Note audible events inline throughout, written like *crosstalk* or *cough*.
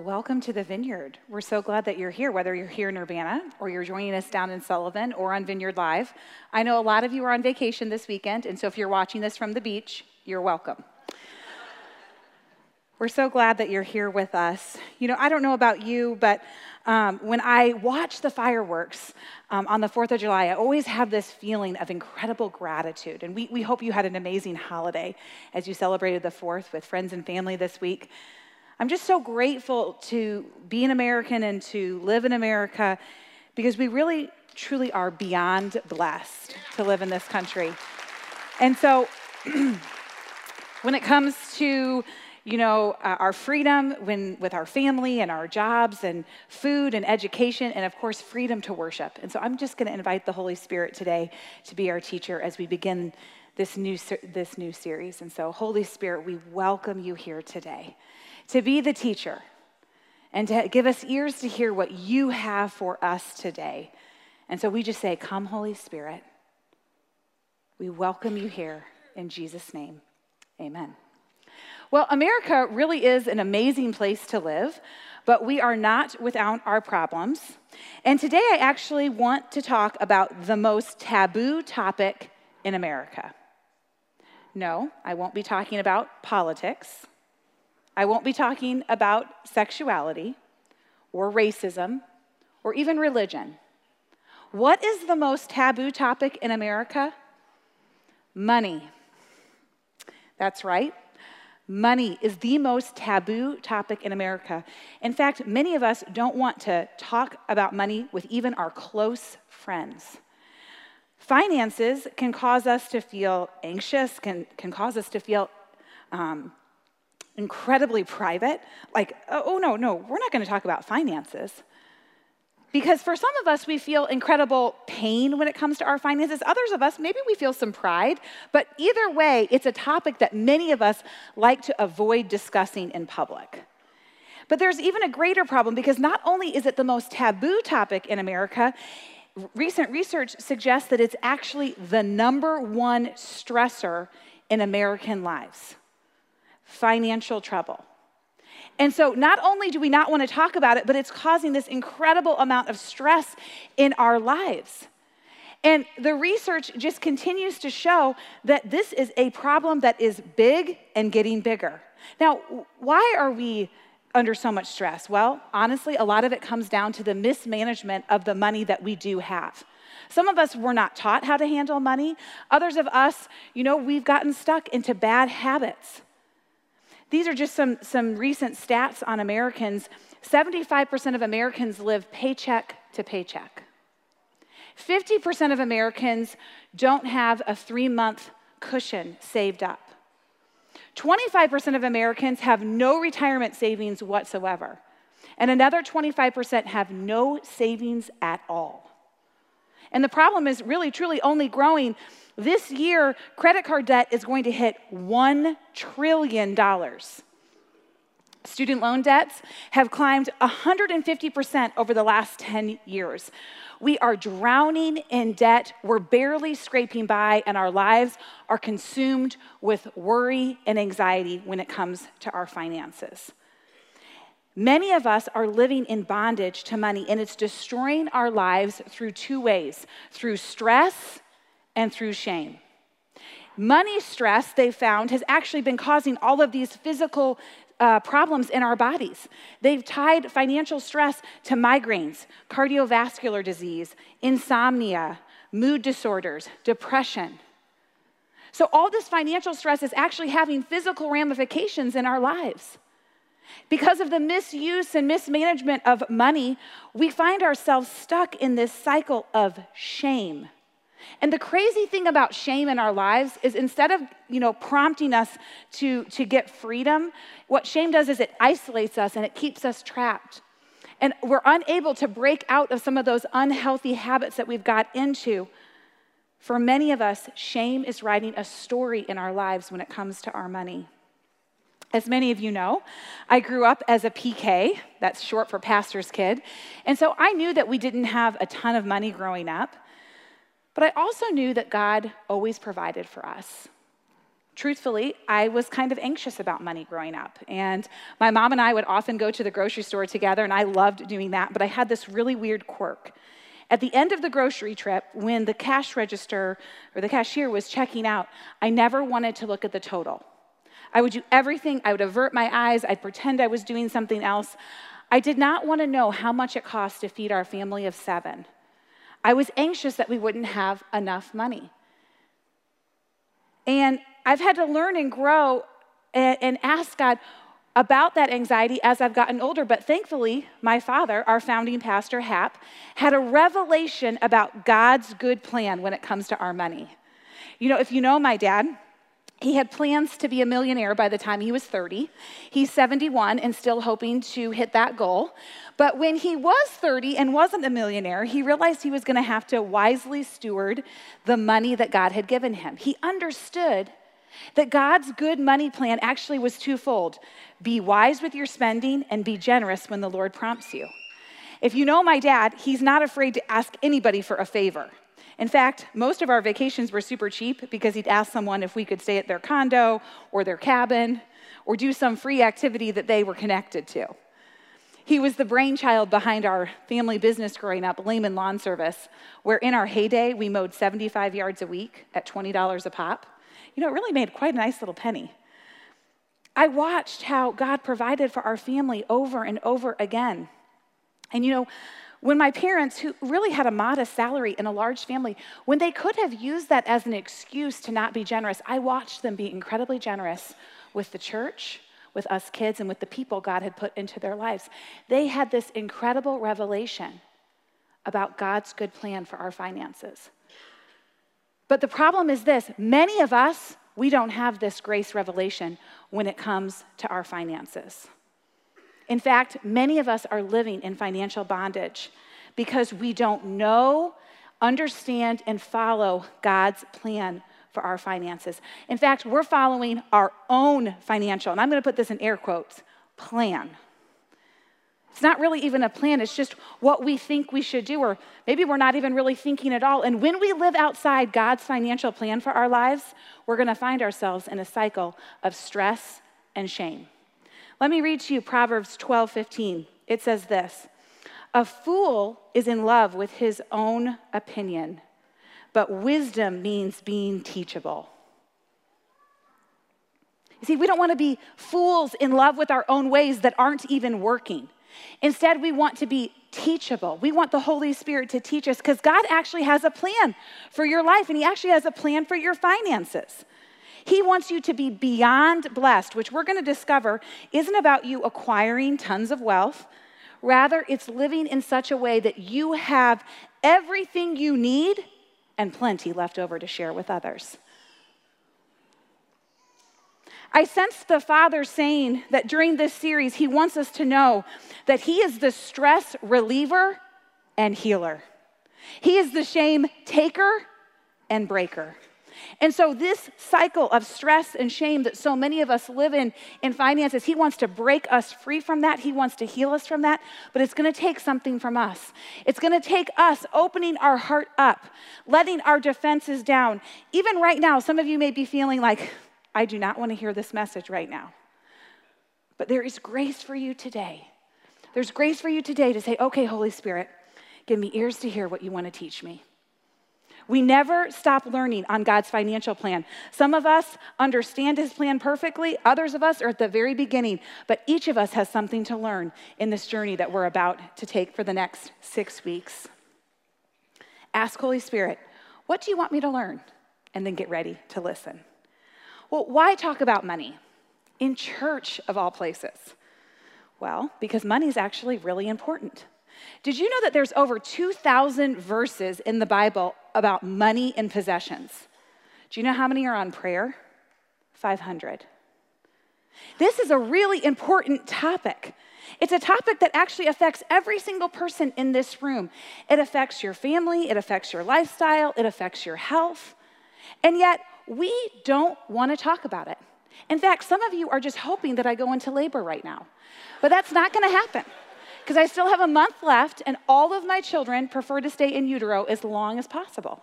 Well, welcome to the Vineyard. We're so glad that you're here, whether you're here in Urbana or you're joining us down in Sullivan or on Vineyard Live. I know a lot of you are on vacation this weekend, and so if you're watching this from the beach, you're welcome. *laughs* We're so glad that you're here with us. You know, I don't know about you, but um, when I watch the fireworks um, on the 4th of July, I always have this feeling of incredible gratitude. And we, we hope you had an amazing holiday as you celebrated the 4th with friends and family this week. I'm just so grateful to be an American and to live in America because we really, truly are beyond blessed to live in this country. And so, *clears throat* when it comes to you know uh, our freedom when with our family and our jobs and food and education and of course freedom to worship. And so i'm just going to invite the holy spirit today to be our teacher as we begin this new this new series. And so holy spirit we welcome you here today to be the teacher and to give us ears to hear what you have for us today. And so we just say, Come, Holy Spirit. We welcome you here in Jesus' name. Amen. Well, America really is an amazing place to live, but we are not without our problems. And today I actually want to talk about the most taboo topic in America. No, I won't be talking about politics. I won't be talking about sexuality or racism or even religion. What is the most taboo topic in America? Money. That's right. Money is the most taboo topic in America. In fact, many of us don't want to talk about money with even our close friends. Finances can cause us to feel anxious, can, can cause us to feel um, incredibly private, like, oh, oh, no, no, we're not going to talk about finances. Because for some of us, we feel incredible pain when it comes to our finances. Others of us, maybe we feel some pride. But either way, it's a topic that many of us like to avoid discussing in public. But there's even a greater problem because not only is it the most taboo topic in America, recent research suggests that it's actually the number one stressor in American lives financial trouble. And so, not only do we not want to talk about it, but it's causing this incredible amount of stress in our lives. And the research just continues to show that this is a problem that is big and getting bigger. Now, why are we under so much stress? Well, honestly, a lot of it comes down to the mismanagement of the money that we do have. Some of us were not taught how to handle money. Others of us, you know, we've gotten stuck into bad habits. These are just some, some recent stats on Americans. 75% of Americans live paycheck to paycheck. 50% of Americans don't have a three month cushion saved up. 25% of Americans have no retirement savings whatsoever. And another 25% have no savings at all. And the problem is really, truly only growing. This year, credit card debt is going to hit $1 trillion. Student loan debts have climbed 150% over the last 10 years. We are drowning in debt. We're barely scraping by, and our lives are consumed with worry and anxiety when it comes to our finances. Many of us are living in bondage to money, and it's destroying our lives through two ways through stress and through shame. Money stress, they found, has actually been causing all of these physical uh, problems in our bodies. They've tied financial stress to migraines, cardiovascular disease, insomnia, mood disorders, depression. So, all this financial stress is actually having physical ramifications in our lives. Because of the misuse and mismanagement of money, we find ourselves stuck in this cycle of shame. And the crazy thing about shame in our lives is instead of, you know, prompting us to, to get freedom, what shame does is it isolates us and it keeps us trapped. and we're unable to break out of some of those unhealthy habits that we've got into, for many of us, shame is writing a story in our lives when it comes to our money. As many of you know, I grew up as a PK, that's short for pastor's kid, and so I knew that we didn't have a ton of money growing up, but I also knew that God always provided for us. Truthfully, I was kind of anxious about money growing up, and my mom and I would often go to the grocery store together, and I loved doing that, but I had this really weird quirk. At the end of the grocery trip, when the cash register or the cashier was checking out, I never wanted to look at the total. I would do everything. I would avert my eyes. I'd pretend I was doing something else. I did not want to know how much it cost to feed our family of seven. I was anxious that we wouldn't have enough money. And I've had to learn and grow and, and ask God about that anxiety as I've gotten older. But thankfully, my father, our founding pastor, Hap, had a revelation about God's good plan when it comes to our money. You know, if you know my dad, he had plans to be a millionaire by the time he was 30. He's 71 and still hoping to hit that goal. But when he was 30 and wasn't a millionaire, he realized he was going to have to wisely steward the money that God had given him. He understood that God's good money plan actually was twofold be wise with your spending and be generous when the Lord prompts you. If you know my dad, he's not afraid to ask anybody for a favor. In fact, most of our vacations were super cheap because he'd ask someone if we could stay at their condo or their cabin or do some free activity that they were connected to. He was the brainchild behind our family business growing up, Leman Lawn Service, where in our heyday we mowed 75 yards a week at $20 a pop. You know, it really made quite a nice little penny. I watched how God provided for our family over and over again. And you know, when my parents, who really had a modest salary and a large family, when they could have used that as an excuse to not be generous, I watched them be incredibly generous with the church, with us kids, and with the people God had put into their lives. They had this incredible revelation about God's good plan for our finances. But the problem is this many of us, we don't have this grace revelation when it comes to our finances. In fact, many of us are living in financial bondage because we don't know, understand, and follow God's plan for our finances. In fact, we're following our own financial, and I'm going to put this in air quotes, plan. It's not really even a plan, it's just what we think we should do, or maybe we're not even really thinking at all. And when we live outside God's financial plan for our lives, we're going to find ourselves in a cycle of stress and shame. Let me read to you Proverbs 12 15. It says this A fool is in love with his own opinion, but wisdom means being teachable. You see, we don't want to be fools in love with our own ways that aren't even working. Instead, we want to be teachable. We want the Holy Spirit to teach us because God actually has a plan for your life and He actually has a plan for your finances. He wants you to be beyond blessed, which we're going to discover isn't about you acquiring tons of wealth. Rather, it's living in such a way that you have everything you need and plenty left over to share with others. I sense the Father saying that during this series, He wants us to know that He is the stress reliever and healer. He is the shame taker and breaker. And so, this cycle of stress and shame that so many of us live in in finances, He wants to break us free from that. He wants to heal us from that. But it's going to take something from us. It's going to take us opening our heart up, letting our defenses down. Even right now, some of you may be feeling like, I do not want to hear this message right now. But there is grace for you today. There's grace for you today to say, okay, Holy Spirit, give me ears to hear what you want to teach me. We never stop learning on God's financial plan. Some of us understand his plan perfectly, others of us are at the very beginning, but each of us has something to learn in this journey that we're about to take for the next six weeks. Ask Holy Spirit, what do you want me to learn? And then get ready to listen. Well, why talk about money? In church, of all places. Well, because money is actually really important. Did you know that there's over 2,000 verses in the Bible about money and possessions? Do you know how many are on prayer? 500. This is a really important topic. It's a topic that actually affects every single person in this room. It affects your family, it affects your lifestyle, it affects your health. And yet, we don't want to talk about it. In fact, some of you are just hoping that I go into labor right now. But that's not going to happen because I still have a month left, and all of my children prefer to stay in utero as long as possible.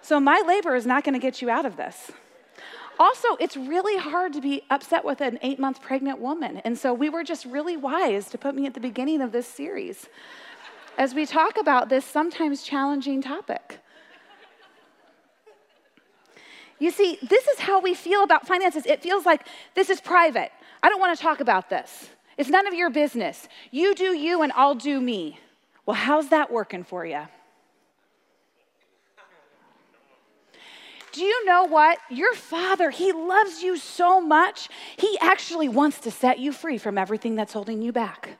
So my labor is not going to get you out of this. Also, it's really hard to be upset with an eight month pregnant woman. And so we were just really wise to put me at the beginning of this series as we talk about this sometimes challenging topic. You see, this is how we feel about finances. It feels like this is private. I don't want to talk about this. It's none of your business. You do you, and I'll do me. Well, how's that working for you? Do you know what? Your father, he loves you so much, he actually wants to set you free from everything that's holding you back.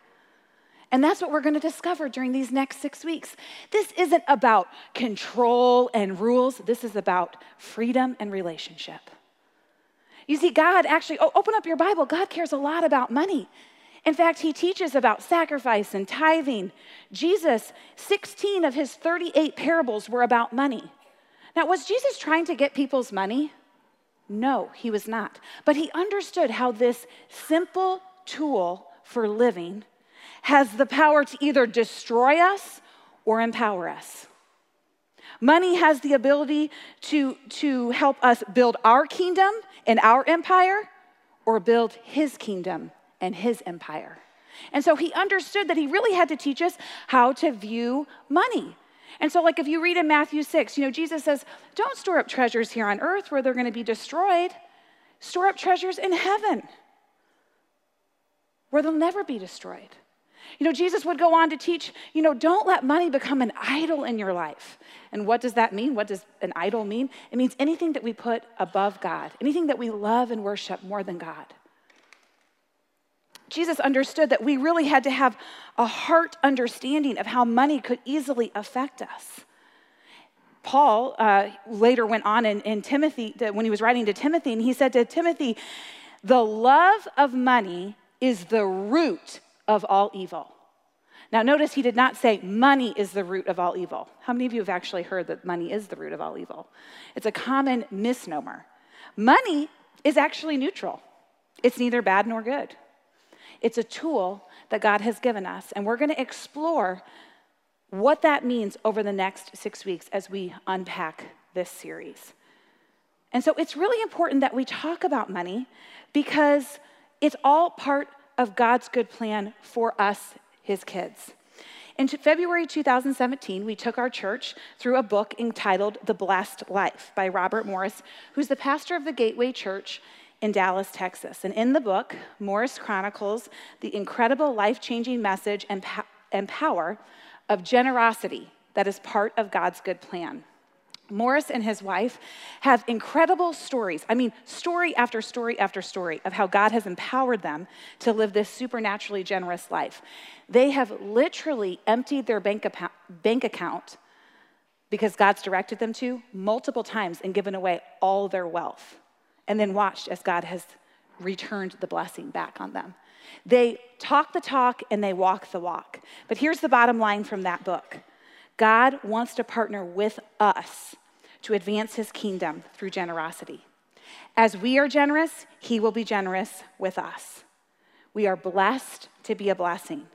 And that's what we're going to discover during these next six weeks. This isn't about control and rules, this is about freedom and relationship. You see, God actually, oh, open up your Bible. God cares a lot about money. In fact, he teaches about sacrifice and tithing. Jesus, 16 of his 38 parables were about money. Now, was Jesus trying to get people's money? No, he was not. But he understood how this simple tool for living has the power to either destroy us or empower us. Money has the ability to, to help us build our kingdom and our empire or build his kingdom and his empire. And so he understood that he really had to teach us how to view money. And so, like if you read in Matthew 6, you know, Jesus says, Don't store up treasures here on earth where they're going to be destroyed. Store up treasures in heaven where they'll never be destroyed. You know, Jesus would go on to teach, you know, don't let money become an idol in your life. And what does that mean? What does an idol mean? It means anything that we put above God, anything that we love and worship more than God. Jesus understood that we really had to have a heart understanding of how money could easily affect us. Paul uh, later went on in, in Timothy, when he was writing to Timothy, and he said to Timothy, The love of money is the root of all evil. Now, notice he did not say money is the root of all evil. How many of you have actually heard that money is the root of all evil? It's a common misnomer. Money is actually neutral, it's neither bad nor good. It's a tool that God has given us. And we're going to explore what that means over the next six weeks as we unpack this series. And so it's really important that we talk about money because it's all part of God's good plan for us, his kids. In February 2017, we took our church through a book entitled The Blessed Life by Robert Morris, who's the pastor of the Gateway Church in Dallas, Texas. And in the book, Morris chronicles the incredible life changing message and, po- and power of generosity that is part of God's good plan. Morris and his wife have incredible stories. I mean, story after story after story of how God has empowered them to live this supernaturally generous life. They have literally emptied their bank bank account because God's directed them to multiple times and given away all their wealth and then watched as God has returned the blessing back on them. They talk the talk and they walk the walk. But here's the bottom line from that book God wants to partner with us to advance his kingdom through generosity. As we are generous, he will be generous with us. We are blessed to be a blessing.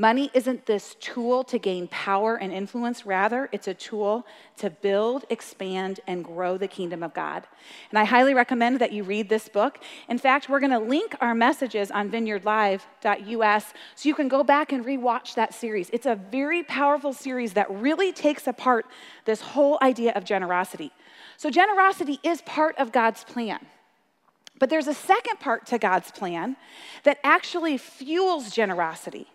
Money isn't this tool to gain power and influence. Rather, it's a tool to build, expand, and grow the kingdom of God. And I highly recommend that you read this book. In fact, we're going to link our messages on vineyardlive.us so you can go back and rewatch that series. It's a very powerful series that really takes apart this whole idea of generosity. So, generosity is part of God's plan. But there's a second part to God's plan that actually fuels generosity.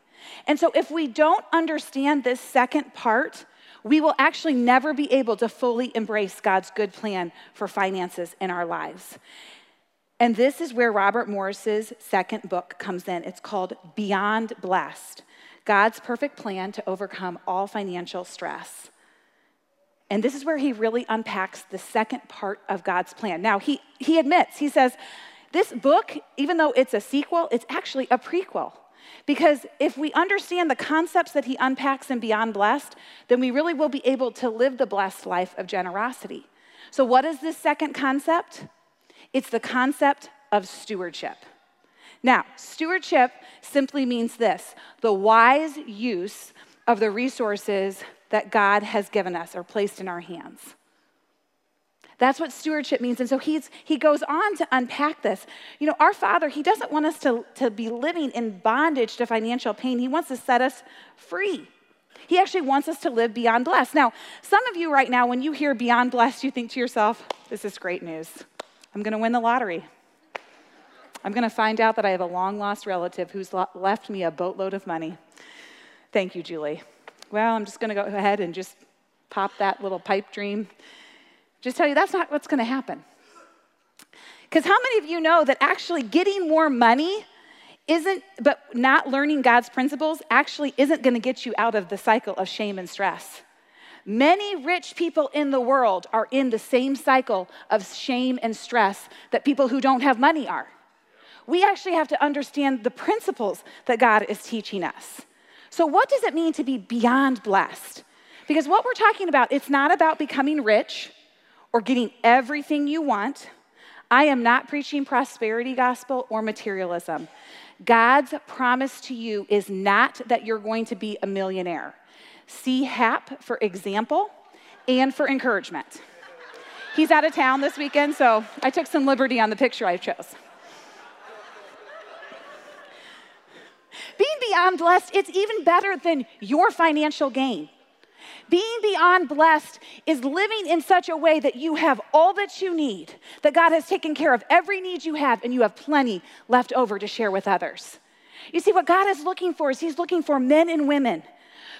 And so, if we don't understand this second part, we will actually never be able to fully embrace God's good plan for finances in our lives. And this is where Robert Morris's second book comes in. It's called Beyond Blessed God's Perfect Plan to Overcome All Financial Stress. And this is where he really unpacks the second part of God's plan. Now, he, he admits, he says, this book, even though it's a sequel, it's actually a prequel. Because if we understand the concepts that he unpacks in Beyond Blessed, then we really will be able to live the blessed life of generosity. So, what is this second concept? It's the concept of stewardship. Now, stewardship simply means this the wise use of the resources that God has given us or placed in our hands. That's what stewardship means. And so he's, he goes on to unpack this. You know, our Father, He doesn't want us to, to be living in bondage to financial pain, He wants to set us free. He actually wants us to live beyond blessed. Now, some of you right now, when you hear beyond blessed, you think to yourself, this is great news. I'm going to win the lottery. I'm going to find out that I have a long lost relative who's left me a boatload of money. Thank you, Julie. Well, I'm just going to go ahead and just pop that little pipe dream just tell you that's not what's going to happen. Because how many of you know that actually getting more money isn't, but not learning God's principles actually isn't going to get you out of the cycle of shame and stress? Many rich people in the world are in the same cycle of shame and stress that people who don't have money are. We actually have to understand the principles that God is teaching us. So, what does it mean to be beyond blessed? Because what we're talking about, it's not about becoming rich or getting everything you want. I am not preaching prosperity gospel or materialism. God's promise to you is not that you're going to be a millionaire. See Hap for example and for encouragement. He's out of town this weekend, so I took some liberty on the picture I chose. Being beyond blessed, it's even better than your financial gain. Being beyond blessed is living in such a way that you have all that you need, that God has taken care of every need you have, and you have plenty left over to share with others. You see, what God is looking for is He's looking for men and women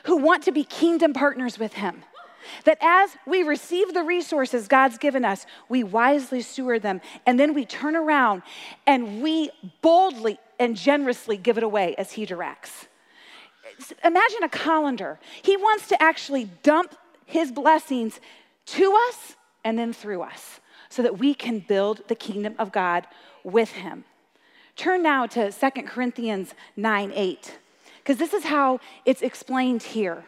who want to be kingdom partners with Him. That as we receive the resources God's given us, we wisely steward them, and then we turn around and we boldly and generously give it away as He directs imagine a colander. He wants to actually dump his blessings to us and then through us so that we can build the kingdom of God with him. Turn now to 2 Corinthians 9 8, because this is how it's explained here.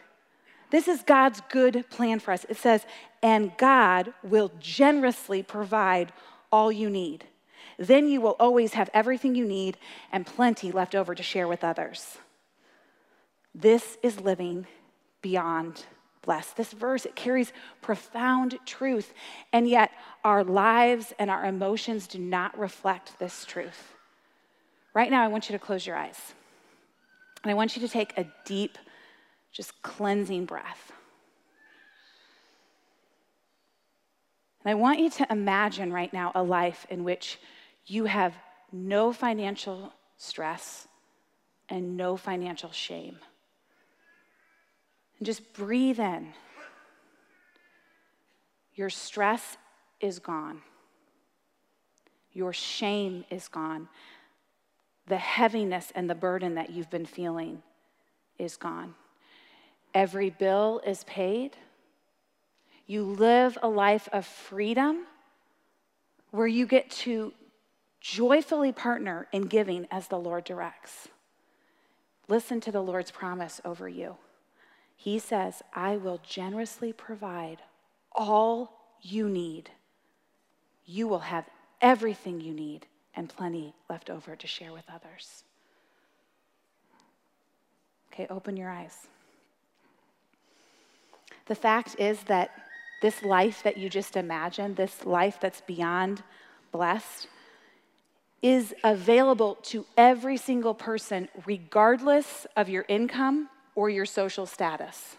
This is God's good plan for us. It says, and God will generously provide all you need. Then you will always have everything you need and plenty left over to share with others. This is living beyond blessed. This verse, it carries profound truth, and yet our lives and our emotions do not reflect this truth. Right now, I want you to close your eyes. And I want you to take a deep, just cleansing breath. And I want you to imagine right now a life in which you have no financial stress and no financial shame. And just breathe in. Your stress is gone. Your shame is gone. The heaviness and the burden that you've been feeling is gone. Every bill is paid. You live a life of freedom where you get to joyfully partner in giving as the Lord directs. Listen to the Lord's promise over you. He says, I will generously provide all you need. You will have everything you need and plenty left over to share with others. Okay, open your eyes. The fact is that this life that you just imagined, this life that's beyond blessed, is available to every single person, regardless of your income or your social status.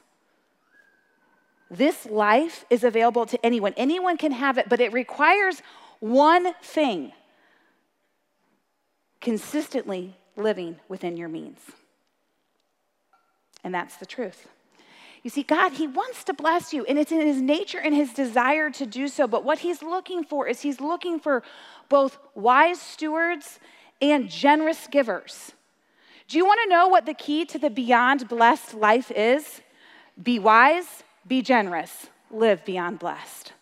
This life is available to anyone. Anyone can have it, but it requires one thing consistently living within your means. And that's the truth. You see, God, He wants to bless you, and it's in His nature and His desire to do so. But what He's looking for is He's looking for both wise stewards and generous givers. Do you want to know what the key to the beyond blessed life is? Be wise, be generous, live beyond blessed.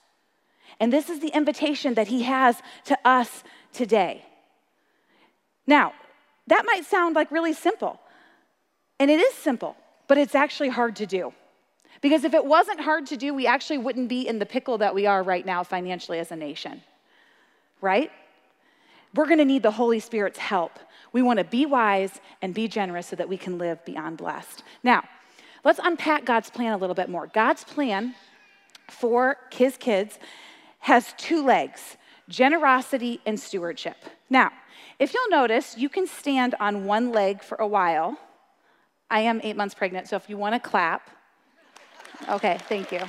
And this is the invitation that he has to us today. Now, that might sound like really simple, And it is simple, but it's actually hard to do. Because if it wasn't hard to do, we actually wouldn't be in the pickle that we are right now financially as a nation, right? We're gonna need the Holy Spirit's help. We wanna be wise and be generous so that we can live beyond blessed. Now, let's unpack God's plan a little bit more. God's plan for his kids has two legs generosity and stewardship. Now, if you'll notice, you can stand on one leg for a while. I am eight months pregnant, so if you want to clap, okay, thank you.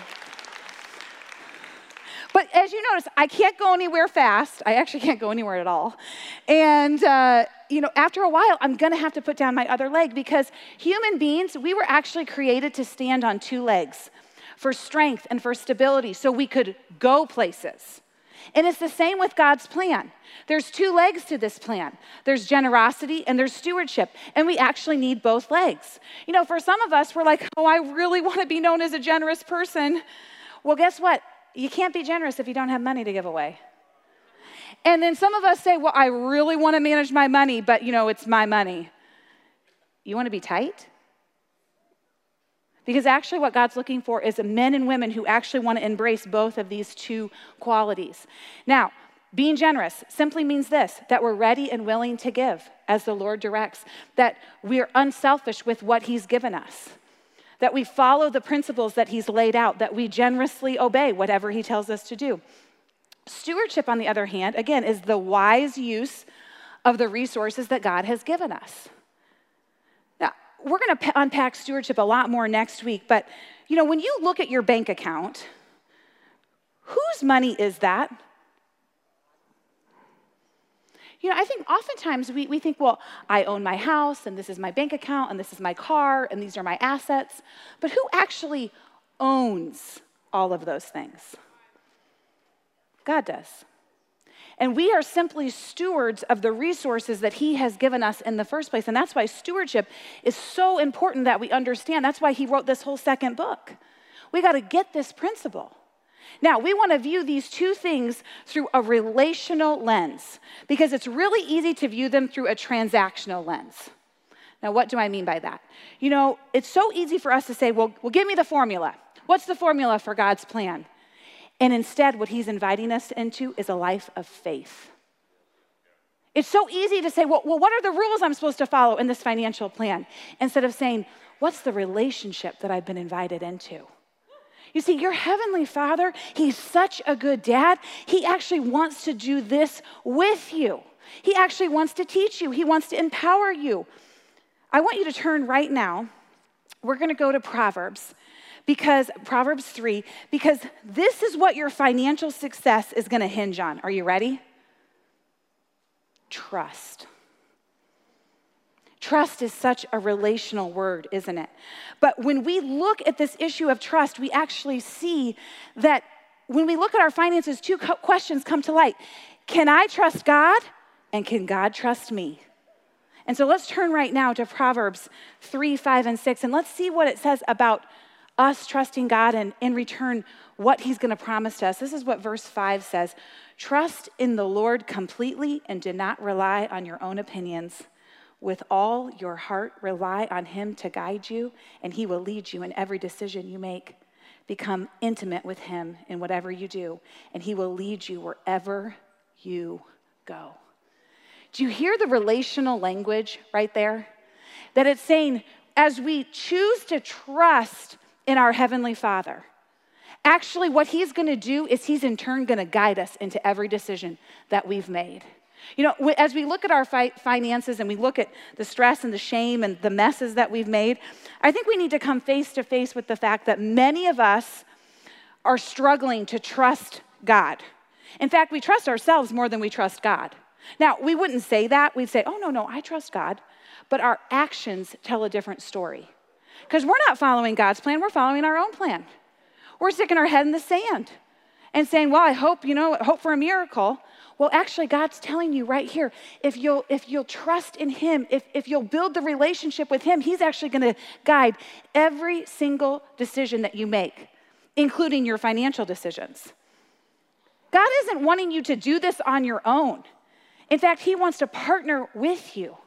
But as you notice, I can't go anywhere fast. I actually can't go anywhere at all. And, uh, you know, after a while, I'm going to have to put down my other leg because human beings, we were actually created to stand on two legs for strength and for stability so we could go places. And it's the same with God's plan. There's two legs to this plan there's generosity and there's stewardship. And we actually need both legs. You know, for some of us, we're like, oh, I really want to be known as a generous person. Well, guess what? You can't be generous if you don't have money to give away. And then some of us say, well, I really want to manage my money, but you know, it's my money. You want to be tight? Because actually, what God's looking for is men and women who actually want to embrace both of these two qualities. Now, being generous simply means this that we're ready and willing to give as the Lord directs, that we're unselfish with what He's given us, that we follow the principles that He's laid out, that we generously obey whatever He tells us to do. Stewardship, on the other hand, again, is the wise use of the resources that God has given us Now, we're going to unpack stewardship a lot more next week, but you know, when you look at your bank account, whose money is that? You know, I think oftentimes we, we think, well, I own my house, and this is my bank account, and this is my car, and these are my assets. But who actually owns all of those things? God does. And we are simply stewards of the resources that He has given us in the first place. And that's why stewardship is so important that we understand. That's why He wrote this whole second book. We got to get this principle. Now, we want to view these two things through a relational lens because it's really easy to view them through a transactional lens. Now, what do I mean by that? You know, it's so easy for us to say, well, well give me the formula. What's the formula for God's plan? And instead, what he's inviting us into is a life of faith. It's so easy to say, well, well, what are the rules I'm supposed to follow in this financial plan? Instead of saying, what's the relationship that I've been invited into? You see, your heavenly father, he's such a good dad. He actually wants to do this with you. He actually wants to teach you, he wants to empower you. I want you to turn right now. We're going to go to Proverbs because Proverbs 3, because this is what your financial success is going to hinge on. Are you ready? Trust. Trust is such a relational word, isn't it? But when we look at this issue of trust, we actually see that when we look at our finances, two questions come to light Can I trust God? And can God trust me? And so let's turn right now to Proverbs 3, 5, and 6, and let's see what it says about us trusting God and in return what He's going to promise to us. This is what verse 5 says Trust in the Lord completely and do not rely on your own opinions. With all your heart, rely on Him to guide you, and He will lead you in every decision you make. Become intimate with Him in whatever you do, and He will lead you wherever you go. Do you hear the relational language right there? That it's saying, as we choose to trust in our Heavenly Father. Actually, what He's gonna do is He's in turn gonna guide us into every decision that we've made. You know, as we look at our finances and we look at the stress and the shame and the messes that we've made, I think we need to come face to face with the fact that many of us are struggling to trust God. In fact, we trust ourselves more than we trust God. Now, we wouldn't say that. We'd say, oh, no, no, I trust God. But our actions tell a different story. Because we're not following God's plan, we're following our own plan. We're sticking our head in the sand and saying, Well, I hope, you know, hope for a miracle. Well, actually, God's telling you right here, if you'll, if you'll trust in Him, if, if you'll build the relationship with Him, He's actually gonna guide every single decision that you make, including your financial decisions. God isn't wanting you to do this on your own. In fact, He wants to partner with you.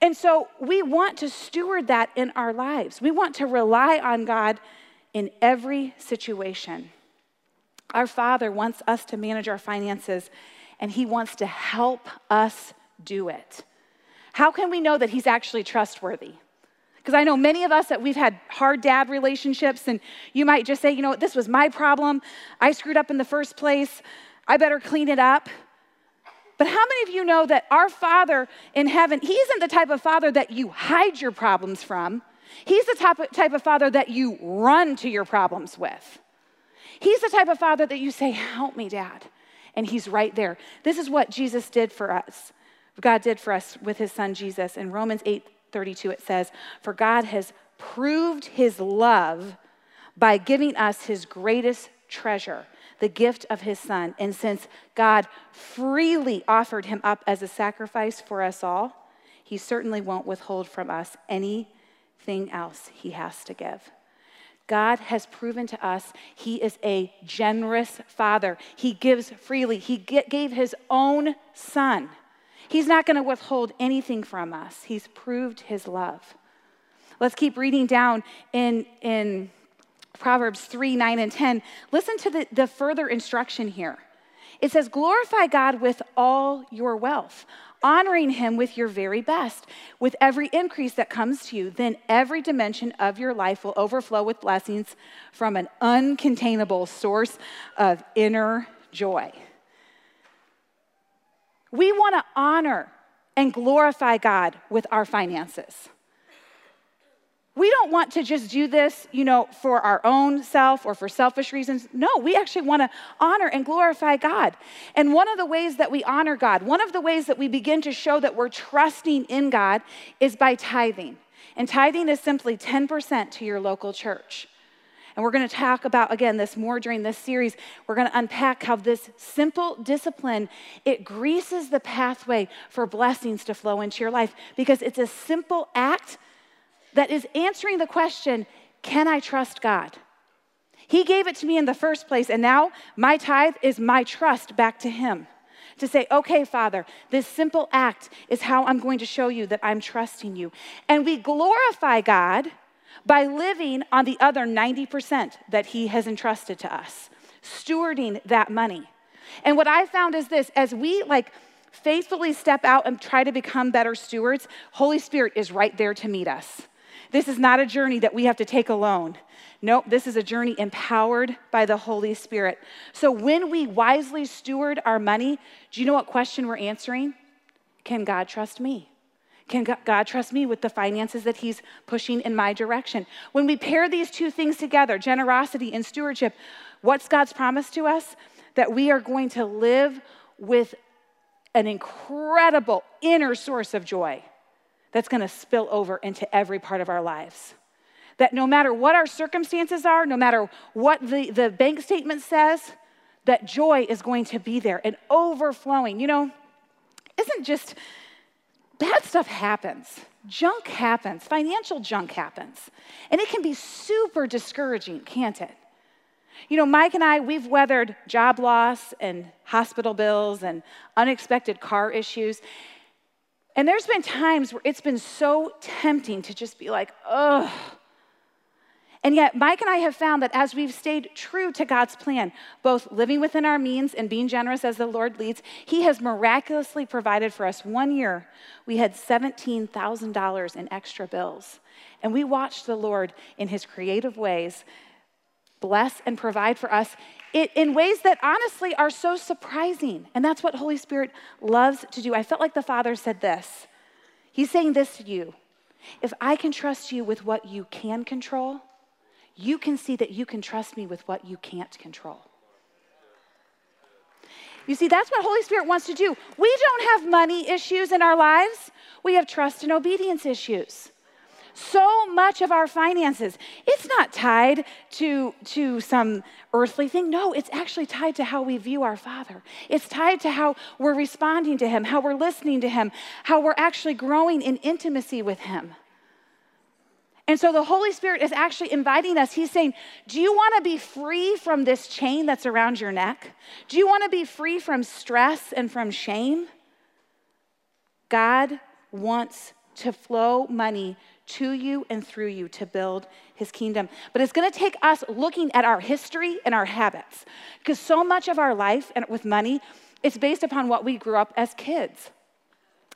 And so we want to steward that in our lives. We want to rely on God in every situation. Our Father wants us to manage our finances, and He wants to help us do it. How can we know that He's actually trustworthy? Because I know many of us that we've had hard dad relationships, and you might just say, you know what, this was my problem. I screwed up in the first place. I better clean it up. But how many of you know that our Father in heaven, He isn't the type of Father that you hide your problems from? He's the type of, type of Father that you run to your problems with. He's the type of Father that you say, Help me, Dad. And He's right there. This is what Jesus did for us. God did for us with His Son Jesus. In Romans 8 32, it says, For God has proved His love by giving us His greatest treasure the gift of his son. And since God freely offered him up as a sacrifice for us all, he certainly won't withhold from us anything else he has to give. God has proven to us he is a generous father. He gives freely. He gave his own son. He's not going to withhold anything from us. He's proved his love. Let's keep reading down in, in Proverbs 3 9 and 10. Listen to the, the further instruction here. It says, Glorify God with all your wealth, honoring Him with your very best. With every increase that comes to you, then every dimension of your life will overflow with blessings from an uncontainable source of inner joy. We want to honor and glorify God with our finances. We don't want to just do this, you know, for our own self or for selfish reasons. No, we actually want to honor and glorify God. And one of the ways that we honor God, one of the ways that we begin to show that we're trusting in God is by tithing. And tithing is simply 10% to your local church. And we're going to talk about again this more during this series. We're going to unpack how this simple discipline it greases the pathway for blessings to flow into your life because it's a simple act that is answering the question can I trust God? He gave it to me in the first place, and now my tithe is my trust back to Him. To say, okay, Father, this simple act is how I'm going to show you that I'm trusting you. And we glorify God by living on the other 90% that He has entrusted to us, stewarding that money. And what I found is this as we like faithfully step out and try to become better stewards, Holy Spirit is right there to meet us. This is not a journey that we have to take alone. Nope, this is a journey empowered by the Holy Spirit. So when we wisely steward our money, do you know what question we're answering? Can God trust me? Can God trust me with the finances that He's pushing in my direction? When we pair these two things together, generosity and stewardship, what's God's promise to us? That we are going to live with an incredible inner source of joy that's going to spill over into every part of our lives. That no matter what our circumstances are, no matter what the, the bank statement says, that joy is going to be there and overflowing. You know, isn't just bad stuff happens. Junk happens, financial junk happens. And it can be super discouraging, can't it? You know, Mike and I, we've weathered job loss and hospital bills and unexpected car issues. And there's been times where it's been so tempting to just be like, ugh. And yet, Mike and I have found that as we've stayed true to God's plan, both living within our means and being generous as the Lord leads, He has miraculously provided for us. One year, we had $17,000 in extra bills. And we watched the Lord in His creative ways bless and provide for us in ways that honestly are so surprising. And that's what Holy Spirit loves to do. I felt like the Father said this. He's saying this to you. If I can trust you with what you can control, you can see that you can trust me with what you can't control. You see, that's what Holy Spirit wants to do. We don't have money issues in our lives, we have trust and obedience issues so much of our finances. It's not tied to, to some earthly thing. No, it's actually tied to how we view our Father. It's tied to how we're responding to Him, how we're listening to Him, how we're actually growing in intimacy with Him. And so the Holy Spirit is actually inviting us. He's saying, Do you want to be free from this chain that's around your neck? Do you want to be free from stress and from shame? God wants to flow money to you and through you to build his kingdom. But it's going to take us looking at our history and our habits because so much of our life and with money it's based upon what we grew up as kids.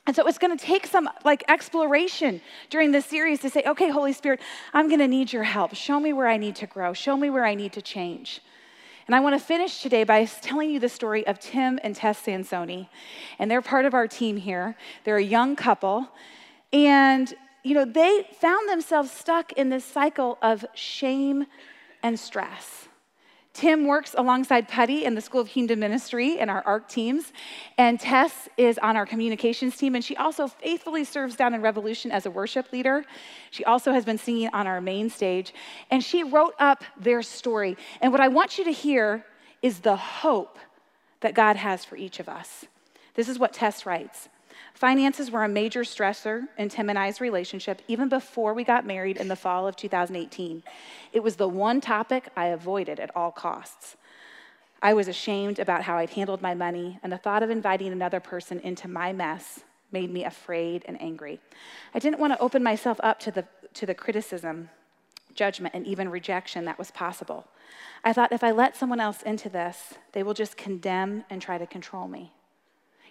And so it's going to take some like exploration during this series to say, okay, Holy Spirit, I'm going to need your help. Show me where I need to grow. Show me where I need to change. And I want to finish today by telling you the story of Tim and Tess Sansoni. And they're part of our team here. They're a young couple. And you know, they found themselves stuck in this cycle of shame and stress. Tim works alongside Putty in the School of Kingdom Ministry in our ARC teams. And Tess is on our communications team. And she also faithfully serves down in Revolution as a worship leader. She also has been singing on our main stage. And she wrote up their story. And what I want you to hear is the hope that God has for each of us. This is what Tess writes. Finances were a major stressor in Tim and I's relationship even before we got married in the fall of 2018. It was the one topic I avoided at all costs. I was ashamed about how I'd handled my money, and the thought of inviting another person into my mess made me afraid and angry. I didn't want to open myself up to the, to the criticism, judgment, and even rejection that was possible. I thought if I let someone else into this, they will just condemn and try to control me.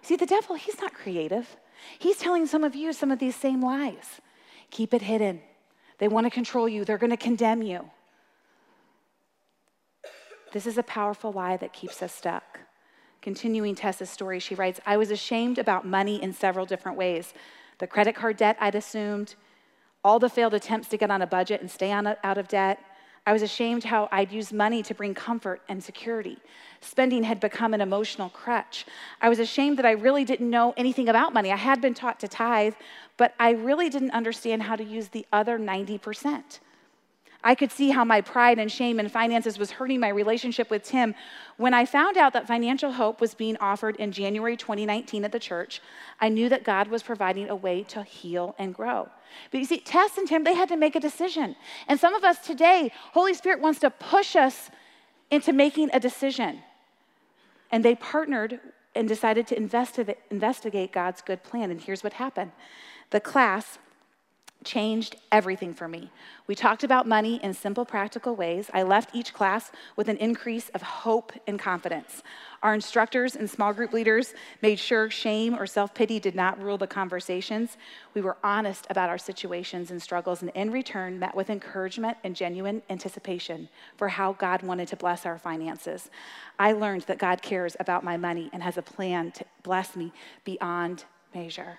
See, the devil, he's not creative. He's telling some of you some of these same lies. Keep it hidden. They want to control you, they're going to condemn you. This is a powerful lie that keeps us stuck. Continuing Tessa's story, she writes I was ashamed about money in several different ways. The credit card debt I'd assumed, all the failed attempts to get on a budget and stay on, out of debt, I was ashamed how I'd used money to bring comfort and security. Spending had become an emotional crutch. I was ashamed that I really didn't know anything about money. I had been taught to tithe, but I really didn't understand how to use the other 90%. I could see how my pride and shame in finances was hurting my relationship with Tim. When I found out that Financial Hope was being offered in January 2019 at the church, I knew that God was providing a way to heal and grow. But you see, Tess and Tim, they had to make a decision. And some of us today, Holy Spirit wants to push us into making a decision. And they partnered and decided to investigate God's good plan. And here's what happened the class changed everything for me. We talked about money in simple, practical ways. I left each class with an increase of hope and confidence. Our instructors and small group leaders made sure shame or self pity did not rule the conversations. We were honest about our situations and struggles, and in return, met with encouragement and genuine anticipation for how God wanted to bless our finances. I learned that God cares about my money and has a plan to bless me beyond measure.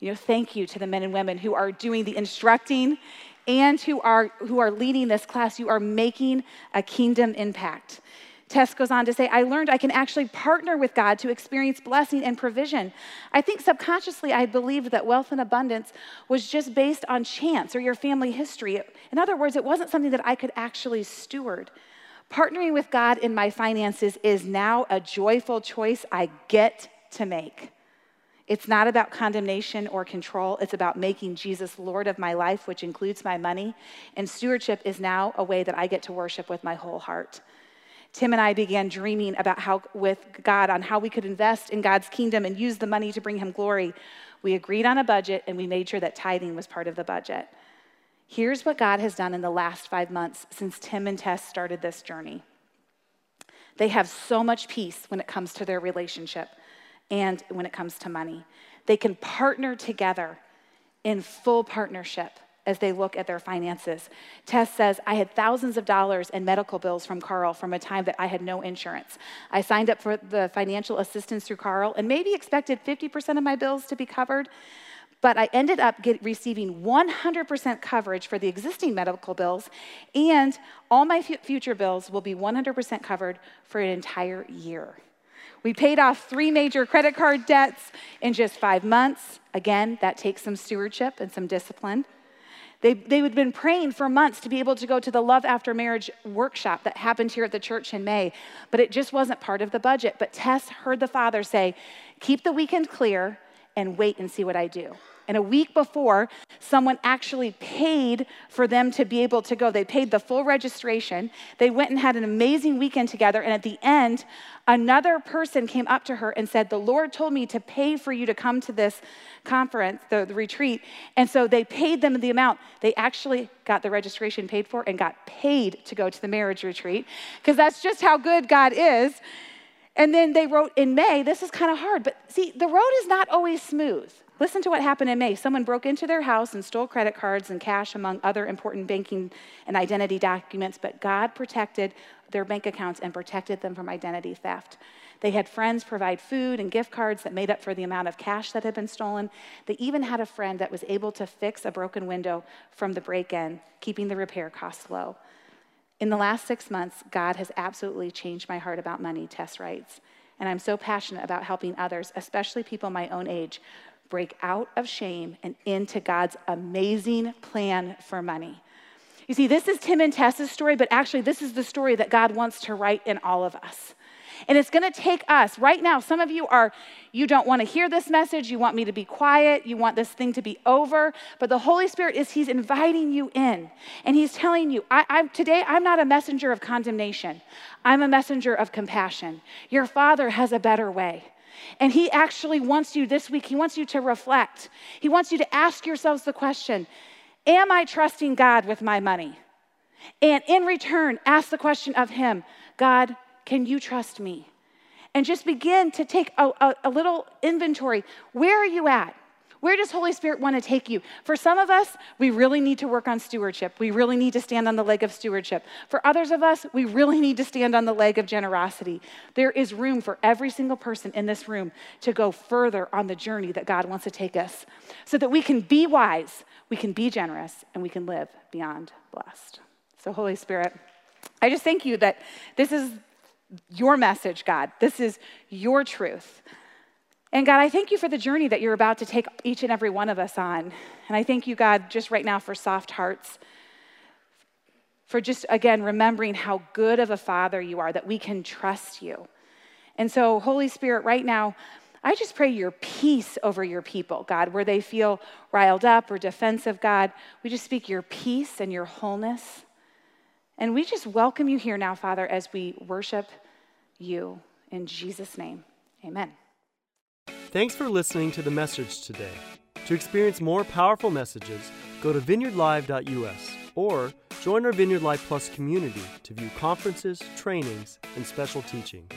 You know, thank you to the men and women who are doing the instructing and who are, who are leading this class. You are making a kingdom impact. Tess goes on to say, I learned I can actually partner with God to experience blessing and provision. I think subconsciously I believed that wealth and abundance was just based on chance or your family history. In other words, it wasn't something that I could actually steward. Partnering with God in my finances is now a joyful choice I get to make. It's not about condemnation or control. It's about making Jesus Lord of my life, which includes my money. And stewardship is now a way that I get to worship with my whole heart. Tim and I began dreaming about how, with God, on how we could invest in God's kingdom and use the money to bring Him glory. We agreed on a budget and we made sure that tithing was part of the budget. Here's what God has done in the last five months since Tim and Tess started this journey. They have so much peace when it comes to their relationship and when it comes to money. They can partner together in full partnership as they look at their finances. Tess says, I had thousands of dollars in medical bills from Carle from a time that I had no insurance. I signed up for the financial assistance through Carle and maybe expected 50% of my bills to be covered, but I ended up get, receiving 100% coverage for the existing medical bills, and all my future bills will be 100% covered for an entire year. We paid off three major credit card debts in just five months. Again, that takes some stewardship and some discipline. They, they had been praying for months to be able to go to the Love After Marriage workshop that happened here at the church in May, but it just wasn't part of the budget. But Tess heard the father say, Keep the weekend clear and wait and see what I do. And a week before, someone actually paid for them to be able to go. They paid the full registration. They went and had an amazing weekend together. And at the end, another person came up to her and said, The Lord told me to pay for you to come to this conference, the, the retreat. And so they paid them the amount. They actually got the registration paid for and got paid to go to the marriage retreat because that's just how good God is. And then they wrote in May, this is kind of hard, but see, the road is not always smooth. Listen to what happened in May. Someone broke into their house and stole credit cards and cash, among other important banking and identity documents, but God protected their bank accounts and protected them from identity theft. They had friends provide food and gift cards that made up for the amount of cash that had been stolen. They even had a friend that was able to fix a broken window from the break in, keeping the repair costs low. In the last six months, God has absolutely changed my heart about money, Tess writes. And I'm so passionate about helping others, especially people my own age, break out of shame and into God's amazing plan for money. You see, this is Tim and Tess's story, but actually, this is the story that God wants to write in all of us. And it's going to take us right now. Some of you are, you don't want to hear this message. You want me to be quiet. You want this thing to be over. But the Holy Spirit is, He's inviting you in. And He's telling you, I, I'm, today, I'm not a messenger of condemnation, I'm a messenger of compassion. Your Father has a better way. And He actually wants you this week, He wants you to reflect. He wants you to ask yourselves the question Am I trusting God with my money? And in return, ask the question of Him God, can you trust me? And just begin to take a, a, a little inventory. Where are you at? Where does Holy Spirit want to take you? For some of us, we really need to work on stewardship. We really need to stand on the leg of stewardship. For others of us, we really need to stand on the leg of generosity. There is room for every single person in this room to go further on the journey that God wants to take us so that we can be wise, we can be generous, and we can live beyond blessed. So, Holy Spirit, I just thank you that this is your message, God. This is your truth. And God, I thank you for the journey that you're about to take each and every one of us on. And I thank you, God, just right now for soft hearts, for just, again, remembering how good of a father you are, that we can trust you. And so, Holy Spirit, right now, I just pray your peace over your people, God, where they feel riled up or defensive, God. We just speak your peace and your wholeness. And we just welcome you here now, Father, as we worship you. In Jesus' name, amen. Thanks for listening to the message today. To experience more powerful messages, go to vineyardlive.us or join our Vineyard Live Plus community to view conferences, trainings, and special teachings.